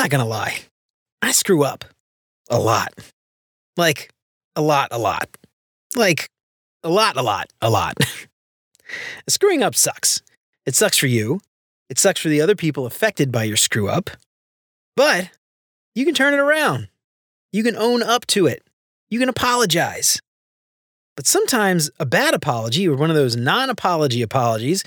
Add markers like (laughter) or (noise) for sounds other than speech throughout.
not going to lie. I screw up a lot. Like, a lot, a lot. Like, a lot, a lot, a lot. (laughs) Screwing up sucks. It sucks for you. It sucks for the other people affected by your screw up. But you can turn it around. You can own up to it. You can apologize. But sometimes a bad apology, or one of those non apology apologies,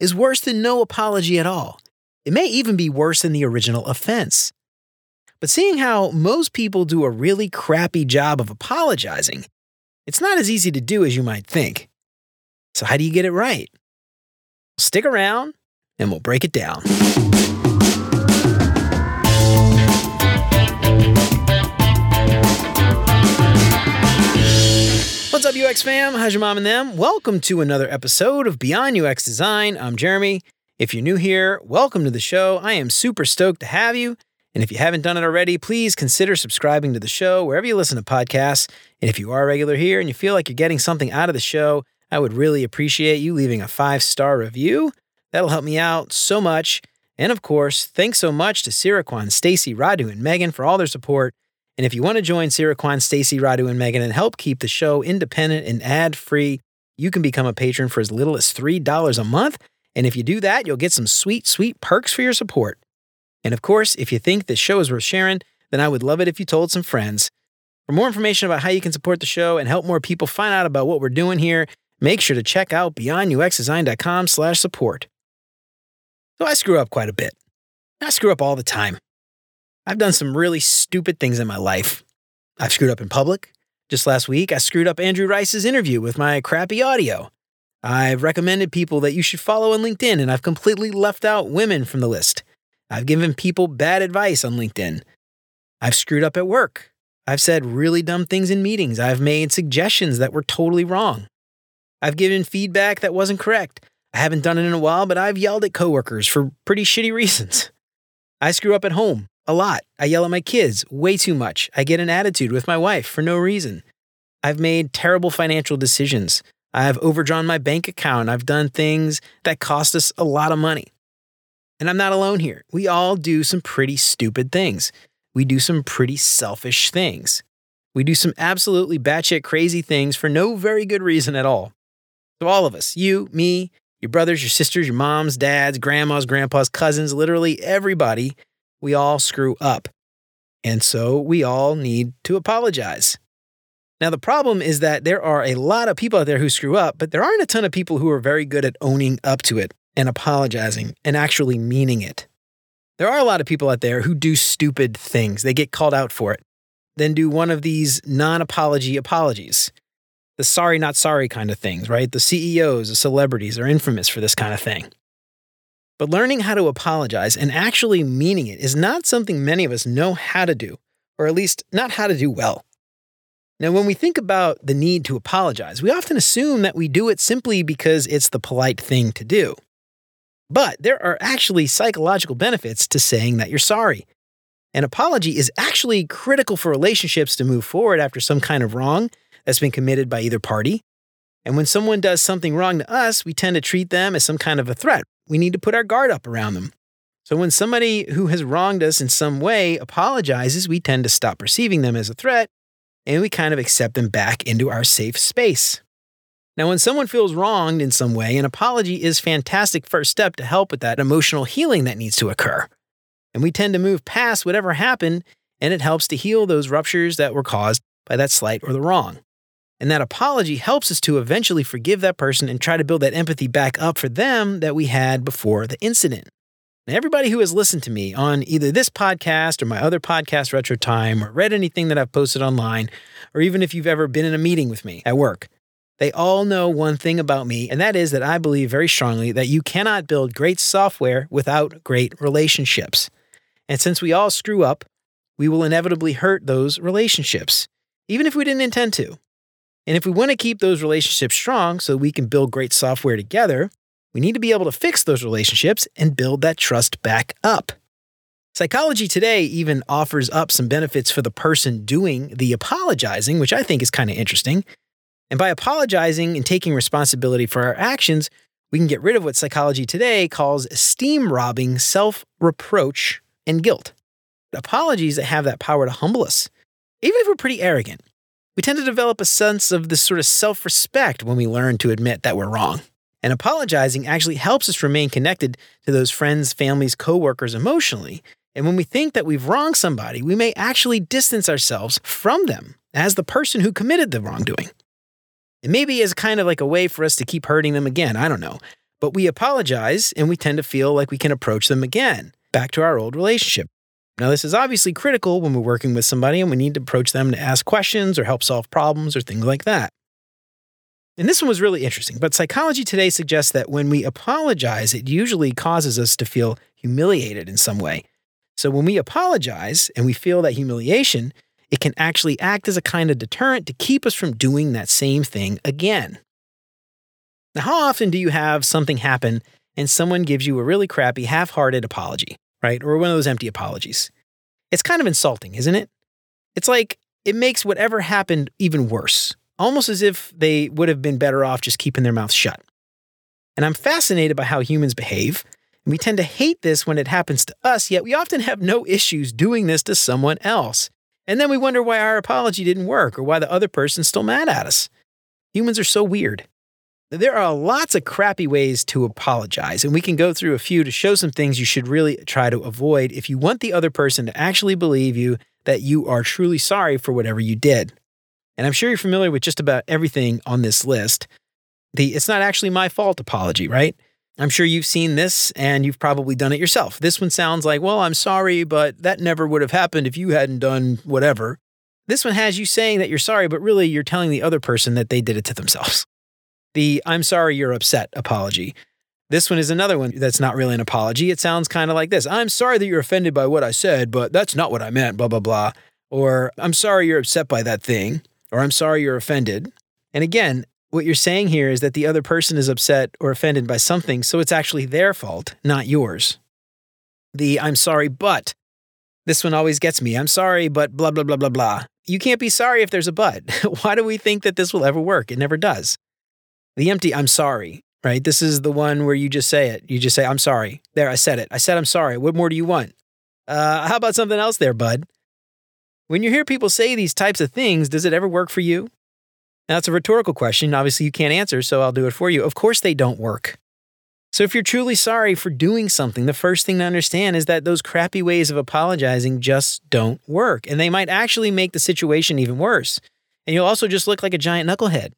is worse than no apology at all. It may even be worse than the original offense. But seeing how most people do a really crappy job of apologizing, it's not as easy to do as you might think. So, how do you get it right? Stick around and we'll break it down. What's up, UX fam? How's your mom and them? Welcome to another episode of Beyond UX Design. I'm Jeremy. If you're new here, welcome to the show. I am super stoked to have you. And if you haven't done it already, please consider subscribing to the show wherever you listen to podcasts. And if you are a regular here and you feel like you're getting something out of the show, I would really appreciate you leaving a five star review. That'll help me out so much. And of course, thanks so much to Siraquan, Stacy, Radu, and Megan for all their support. And if you want to join Siraquan, Stacy, Radu, and Megan and help keep the show independent and ad free, you can become a patron for as little as $3 a month. And if you do that, you'll get some sweet, sweet perks for your support. And of course, if you think this show is worth sharing, then I would love it if you told some friends. For more information about how you can support the show and help more people find out about what we're doing here, make sure to check out beyonduxdesign.com slash support. So I screw up quite a bit. I screw up all the time. I've done some really stupid things in my life. I've screwed up in public. Just last week, I screwed up Andrew Rice's interview with my crappy audio. I've recommended people that you should follow on LinkedIn, and I've completely left out women from the list. I've given people bad advice on LinkedIn. I've screwed up at work. I've said really dumb things in meetings. I've made suggestions that were totally wrong. I've given feedback that wasn't correct. I haven't done it in a while, but I've yelled at coworkers for pretty shitty reasons. I screw up at home a lot. I yell at my kids way too much. I get an attitude with my wife for no reason. I've made terrible financial decisions. I've overdrawn my bank account. I've done things that cost us a lot of money. And I'm not alone here. We all do some pretty stupid things. We do some pretty selfish things. We do some absolutely batshit crazy things for no very good reason at all. So, all of us, you, me, your brothers, your sisters, your moms, dads, grandmas, grandpas, cousins, literally everybody, we all screw up. And so we all need to apologize. Now, the problem is that there are a lot of people out there who screw up, but there aren't a ton of people who are very good at owning up to it and apologizing and actually meaning it. There are a lot of people out there who do stupid things. They get called out for it, then do one of these non apology apologies. The sorry, not sorry kind of things, right? The CEOs, the celebrities are infamous for this kind of thing. But learning how to apologize and actually meaning it is not something many of us know how to do, or at least not how to do well. Now, when we think about the need to apologize, we often assume that we do it simply because it's the polite thing to do. But there are actually psychological benefits to saying that you're sorry. An apology is actually critical for relationships to move forward after some kind of wrong that's been committed by either party. And when someone does something wrong to us, we tend to treat them as some kind of a threat. We need to put our guard up around them. So when somebody who has wronged us in some way apologizes, we tend to stop perceiving them as a threat and we kind of accept them back into our safe space. Now, when someone feels wronged in some way, an apology is fantastic first step to help with that emotional healing that needs to occur. And we tend to move past whatever happened, and it helps to heal those ruptures that were caused by that slight or the wrong. And that apology helps us to eventually forgive that person and try to build that empathy back up for them that we had before the incident. Now, everybody who has listened to me on either this podcast or my other podcast, Retro Time, or read anything that I've posted online, or even if you've ever been in a meeting with me at work, they all know one thing about me, and that is that I believe very strongly that you cannot build great software without great relationships. And since we all screw up, we will inevitably hurt those relationships, even if we didn't intend to. And if we want to keep those relationships strong so we can build great software together, we need to be able to fix those relationships and build that trust back up. Psychology today even offers up some benefits for the person doing the apologizing, which I think is kind of interesting. And by apologizing and taking responsibility for our actions, we can get rid of what psychology today calls esteem robbing self reproach and guilt. apologies that have that power to humble us. Even if we're pretty arrogant, we tend to develop a sense of this sort of self respect when we learn to admit that we're wrong. And apologizing actually helps us remain connected to those friends, families, coworkers emotionally. And when we think that we've wronged somebody, we may actually distance ourselves from them as the person who committed the wrongdoing. It maybe is kind of like a way for us to keep hurting them again, I don't know. But we apologize and we tend to feel like we can approach them again, back to our old relationship. Now, this is obviously critical when we're working with somebody and we need to approach them to ask questions or help solve problems or things like that. And this one was really interesting, but psychology today suggests that when we apologize, it usually causes us to feel humiliated in some way. So when we apologize and we feel that humiliation, it can actually act as a kind of deterrent to keep us from doing that same thing again. Now, how often do you have something happen and someone gives you a really crappy, half hearted apology, right? Or one of those empty apologies? It's kind of insulting, isn't it? It's like it makes whatever happened even worse almost as if they would have been better off just keeping their mouths shut. And I'm fascinated by how humans behave. And we tend to hate this when it happens to us, yet we often have no issues doing this to someone else. And then we wonder why our apology didn't work or why the other person's still mad at us. Humans are so weird. There are lots of crappy ways to apologize, and we can go through a few to show some things you should really try to avoid if you want the other person to actually believe you that you are truly sorry for whatever you did. And I'm sure you're familiar with just about everything on this list. The it's not actually my fault apology, right? I'm sure you've seen this and you've probably done it yourself. This one sounds like, well, I'm sorry, but that never would have happened if you hadn't done whatever. This one has you saying that you're sorry, but really you're telling the other person that they did it to themselves. The I'm sorry you're upset apology. This one is another one that's not really an apology. It sounds kind of like this I'm sorry that you're offended by what I said, but that's not what I meant, blah, blah, blah. Or I'm sorry you're upset by that thing or I'm sorry you're offended. And again, what you're saying here is that the other person is upset or offended by something, so it's actually their fault, not yours. The I'm sorry, but. This one always gets me. I'm sorry, but blah, blah, blah, blah, blah. You can't be sorry if there's a but. (laughs) Why do we think that this will ever work? It never does. The empty I'm sorry, right? This is the one where you just say it. You just say, I'm sorry. There, I said it. I said I'm sorry. What more do you want? Uh, how about something else there, bud? When you hear people say these types of things, does it ever work for you? Now, it's a rhetorical question. Obviously, you can't answer, so I'll do it for you. Of course, they don't work. So, if you're truly sorry for doing something, the first thing to understand is that those crappy ways of apologizing just don't work. And they might actually make the situation even worse. And you'll also just look like a giant knucklehead.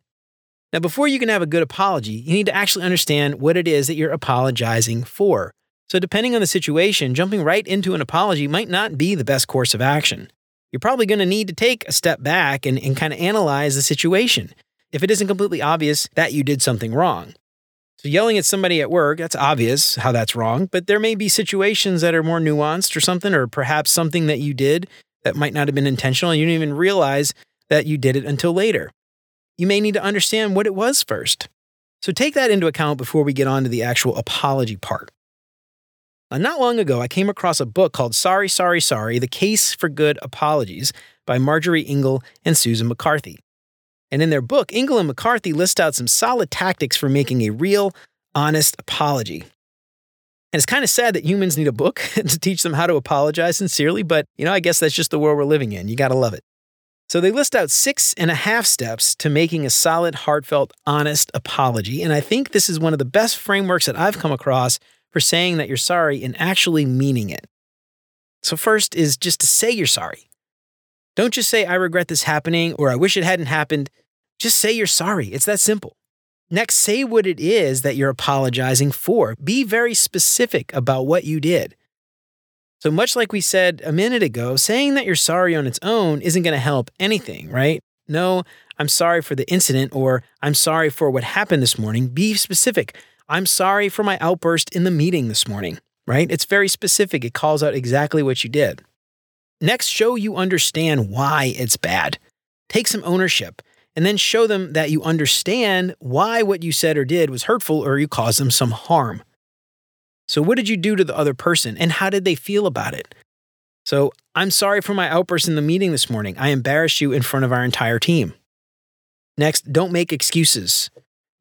Now, before you can have a good apology, you need to actually understand what it is that you're apologizing for. So, depending on the situation, jumping right into an apology might not be the best course of action you're probably going to need to take a step back and, and kind of analyze the situation if it isn't completely obvious that you did something wrong. So, yelling at somebody at work, that's obvious how that's wrong, but there may be situations that are more nuanced or something, or perhaps something that you did that might not have been intentional and you didn't even realize that you did it until later. You may need to understand what it was first. So, take that into account before we get on to the actual apology part. Uh, not long ago, I came across a book called Sorry, Sorry, Sorry The Case for Good Apologies by Marjorie Ingall and Susan McCarthy. And in their book, Ingall and McCarthy list out some solid tactics for making a real, honest apology. And it's kind of sad that humans need a book (laughs) to teach them how to apologize sincerely, but you know, I guess that's just the world we're living in. You got to love it. So they list out six and a half steps to making a solid, heartfelt, honest apology. And I think this is one of the best frameworks that I've come across for saying that you're sorry and actually meaning it. So, first is just to say you're sorry. Don't just say, I regret this happening or I wish it hadn't happened. Just say you're sorry. It's that simple. Next, say what it is that you're apologizing for. Be very specific about what you did. So, much like we said a minute ago, saying that you're sorry on its own isn't going to help anything, right? No, I'm sorry for the incident or I'm sorry for what happened this morning. Be specific. I'm sorry for my outburst in the meeting this morning, right? It's very specific. It calls out exactly what you did. Next, show you understand why it's bad. Take some ownership and then show them that you understand why what you said or did was hurtful or you caused them some harm. So, what did you do to the other person and how did they feel about it? So, I'm sorry for my outburst in the meeting this morning. I embarrassed you in front of our entire team. Next, don't make excuses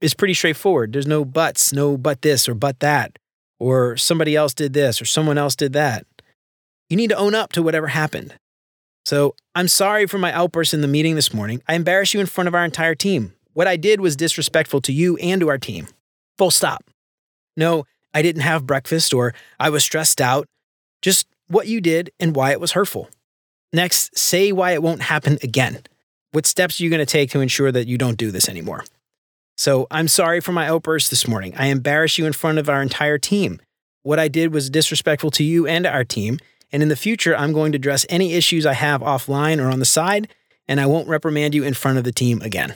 is pretty straightforward. There's no buts, no but this or but that, or somebody else did this or someone else did that. You need to own up to whatever happened. So, I'm sorry for my outburst in the meeting this morning. I embarrassed you in front of our entire team. What I did was disrespectful to you and to our team. Full stop. No, I didn't have breakfast or I was stressed out. Just what you did and why it was hurtful. Next, say why it won't happen again. What steps are you going to take to ensure that you don't do this anymore? So, I'm sorry for my outburst this morning. I embarrassed you in front of our entire team. What I did was disrespectful to you and our team. And in the future, I'm going to address any issues I have offline or on the side, and I won't reprimand you in front of the team again.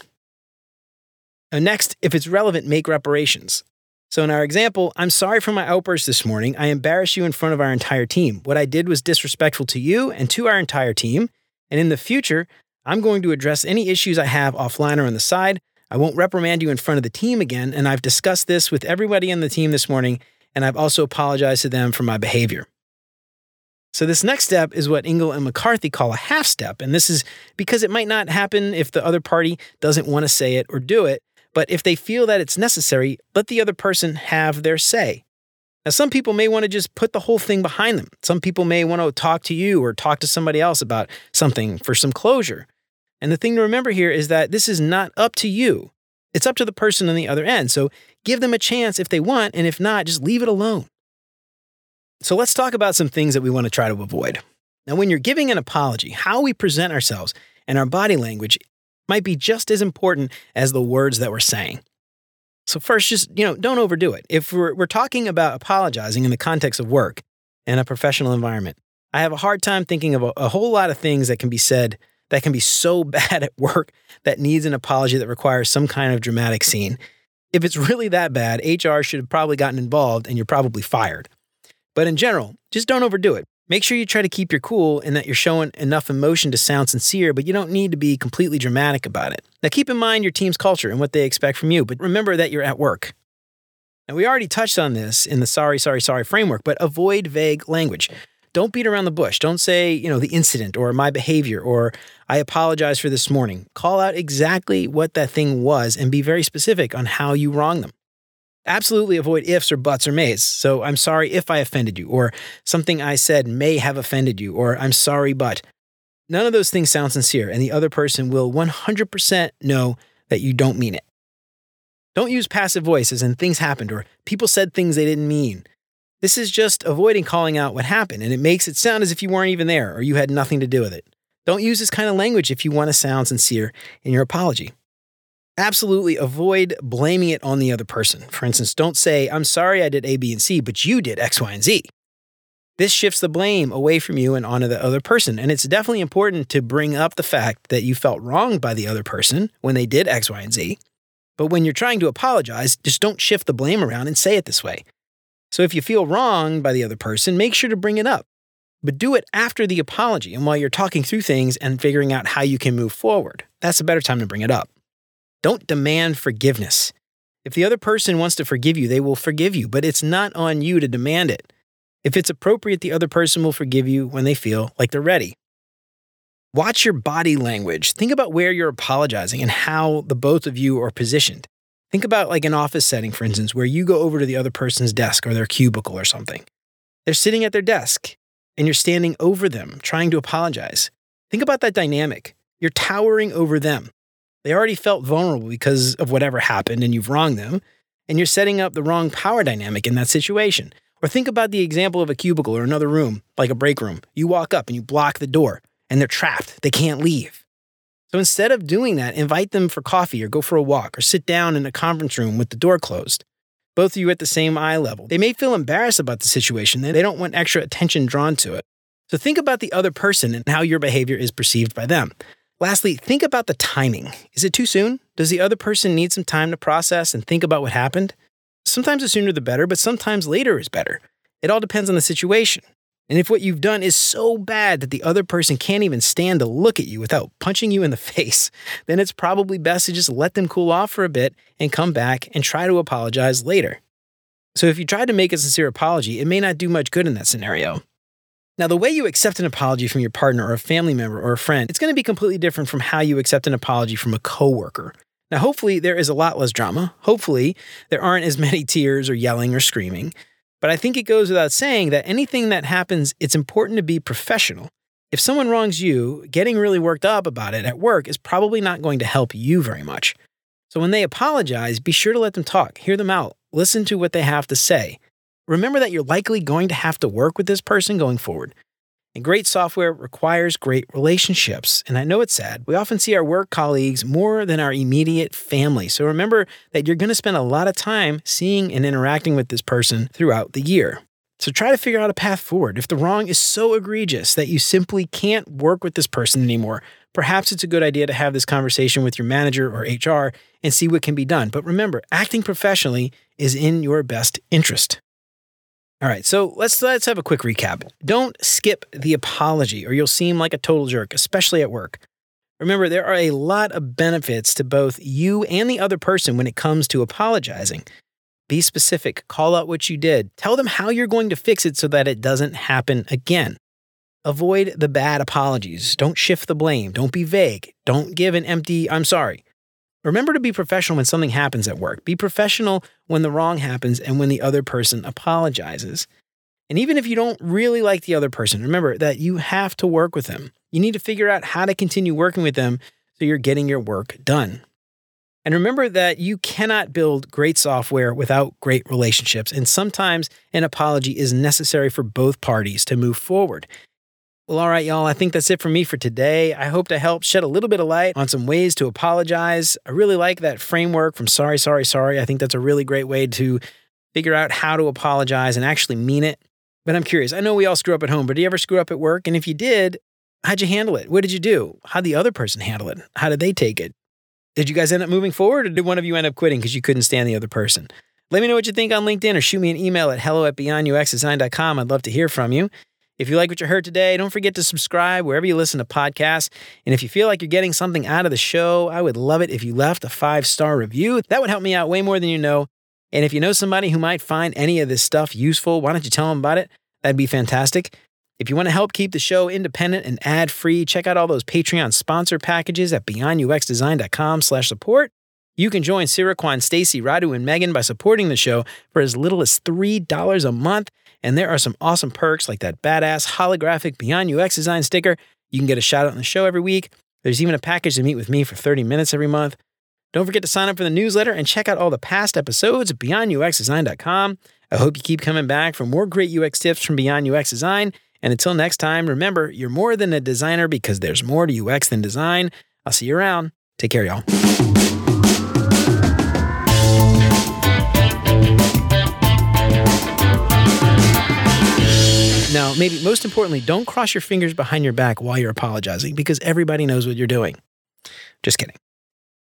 And next, if it's relevant, make reparations. So, in our example, I'm sorry for my outburst this morning. I embarrassed you in front of our entire team. What I did was disrespectful to you and to our entire team. And in the future, I'm going to address any issues I have offline or on the side. I won't reprimand you in front of the team again. And I've discussed this with everybody on the team this morning, and I've also apologized to them for my behavior. So, this next step is what Ingall and McCarthy call a half step. And this is because it might not happen if the other party doesn't want to say it or do it. But if they feel that it's necessary, let the other person have their say. Now, some people may want to just put the whole thing behind them. Some people may want to talk to you or talk to somebody else about something for some closure. And the thing to remember here is that this is not up to you. It's up to the person on the other end. So give them a chance if they want, and if not, just leave it alone. So let's talk about some things that we want to try to avoid. Now, when you're giving an apology, how we present ourselves and our body language might be just as important as the words that we're saying. So first, just you know, don't overdo it. If we're, we're talking about apologizing in the context of work and a professional environment, I have a hard time thinking of a, a whole lot of things that can be said that can be so (laughs) bad at work that needs an apology that requires some kind of dramatic scene. If it's really that bad, HR should have probably gotten involved and you're probably fired. But in general, just don't overdo it. Make sure you try to keep your cool and that you're showing enough emotion to sound sincere, but you don't need to be completely dramatic about it. Now, keep in mind your team's culture and what they expect from you, but remember that you're at work. Now, we already touched on this in the sorry, sorry, sorry framework, but avoid vague language. Don't beat around the bush. Don't say, you know, the incident or my behavior or I apologize for this morning. Call out exactly what that thing was and be very specific on how you wrong them. Absolutely avoid ifs or buts or mays. So I'm sorry if I offended you, or something I said may have offended you, or I'm sorry, but. None of those things sound sincere, and the other person will 100% know that you don't mean it. Don't use passive voices and things happened, or people said things they didn't mean. This is just avoiding calling out what happened, and it makes it sound as if you weren't even there or you had nothing to do with it. Don't use this kind of language if you want to sound sincere in your apology absolutely avoid blaming it on the other person. For instance, don't say, I'm sorry I did A, B, and C, but you did X, Y, and Z. This shifts the blame away from you and onto the other person. And it's definitely important to bring up the fact that you felt wronged by the other person when they did X, Y, and Z. But when you're trying to apologize, just don't shift the blame around and say it this way. So if you feel wronged by the other person, make sure to bring it up. But do it after the apology and while you're talking through things and figuring out how you can move forward. That's a better time to bring it up. Don't demand forgiveness. If the other person wants to forgive you, they will forgive you, but it's not on you to demand it. If it's appropriate, the other person will forgive you when they feel like they're ready. Watch your body language. Think about where you're apologizing and how the both of you are positioned. Think about like an office setting, for instance, where you go over to the other person's desk or their cubicle or something. They're sitting at their desk and you're standing over them trying to apologize. Think about that dynamic. You're towering over them. They already felt vulnerable because of whatever happened and you've wronged them, and you're setting up the wrong power dynamic in that situation. Or think about the example of a cubicle or another room, like a break room. You walk up and you block the door, and they're trapped. They can't leave. So instead of doing that, invite them for coffee or go for a walk or sit down in a conference room with the door closed. Both of you at the same eye level. They may feel embarrassed about the situation. They don't want extra attention drawn to it. So think about the other person and how your behavior is perceived by them. Lastly, think about the timing. Is it too soon? Does the other person need some time to process and think about what happened? Sometimes the sooner the better, but sometimes later is better. It all depends on the situation. And if what you've done is so bad that the other person can't even stand to look at you without punching you in the (laughs) face, then it's probably best to just let them cool off for a bit and come back and try to apologize later. So if you try to make a sincere apology, it may not do much good in that scenario. Now, the way you accept an apology from your partner or a family member or a friend, it's going to be completely different from how you accept an apology from a coworker. Now, hopefully, there is a lot less drama. Hopefully, there aren't as (laughs) many tears or yelling or screaming. But I think it goes without saying that anything that happens, it's important to be professional. If someone wrongs you, getting really worked up about it at work is probably not going to help you very much. So when they apologize, be sure to let them talk, hear them out, listen to what they have to say. Remember that you're likely going to have to work with this person going forward. And great software requires great relationships. And I know it's sad. We often see our work colleagues more than our immediate family. So remember that you're going to spend a lot of time seeing and interacting with this person throughout the year. So try to figure out a path forward. If the wrong is so egregious that you simply can't work with this person anymore, perhaps it's a good idea to have this conversation with your manager or HR and see what can be done. But remember, acting professionally is in your best interest. All right, so let's let's have a quick recap. Don't skip the apology or you'll seem like a total jerk, especially at work. Remember, there are a lot of benefits to both you and the other person when it comes to apologizing. Be specific, call out what you did, tell them how you're going to fix it so that it doesn't happen again. Avoid the bad apologies. Don't shift the blame. Don't be vague. Don't give an empty, I'm sorry. Remember to be professional when something happens at work. Be professional when the wrong happens and when the other person apologizes. And even if you don't really like the other person, remember that you have to work with them. You need to figure out how to continue working with them so you're getting your work done. And remember that you cannot build great software without great relationships. And sometimes an apology is necessary for both parties to move forward. Well, all right, y'all. I think that's it for me for today. I hope to help shed a little bit of light on some ways to apologize. I really like that framework from Sorry, Sorry, Sorry. I think that's a really great way to figure out how to apologize and actually mean it. But I'm curious. I know we all screw up at home, but do you ever screw up at work? And if you did, how'd you handle it? What did you do? How'd the other person handle it? How did they take it? Did you guys end up moving forward or did one of you end up quitting because you couldn't stand the other person? Let me know what you think on LinkedIn or shoot me an email at hello at beyonduxdesign.com. I'd love to hear from you. If you like what you heard today, don't forget to subscribe wherever you listen to podcasts. And if you feel like you're getting something out of the show, I would love it if you left a five star review. That would help me out way more than you know. And if you know somebody who might find any of this stuff useful, why don't you tell them about it? That'd be fantastic. If you want to help keep the show independent and ad free, check out all those Patreon sponsor packages at beyonduxdesign.com slash support. You can join Siraquan, Stacy, Radu, and Megan by supporting the show for as little as $3 a month. And there are some awesome perks like that badass holographic Beyond UX Design sticker. You can get a shout out on the show every week. There's even a package to meet with me for 30 minutes every month. Don't forget to sign up for the newsletter and check out all the past episodes at beyonduxdesign.com. I hope you keep coming back for more great UX tips from Beyond UX Design. And until next time, remember, you're more than a designer because there's more to UX than design. I'll see you around. Take care, y'all. Now, maybe most importantly, don't cross your fingers behind your back while you're apologizing because everybody knows what you're doing. Just kidding.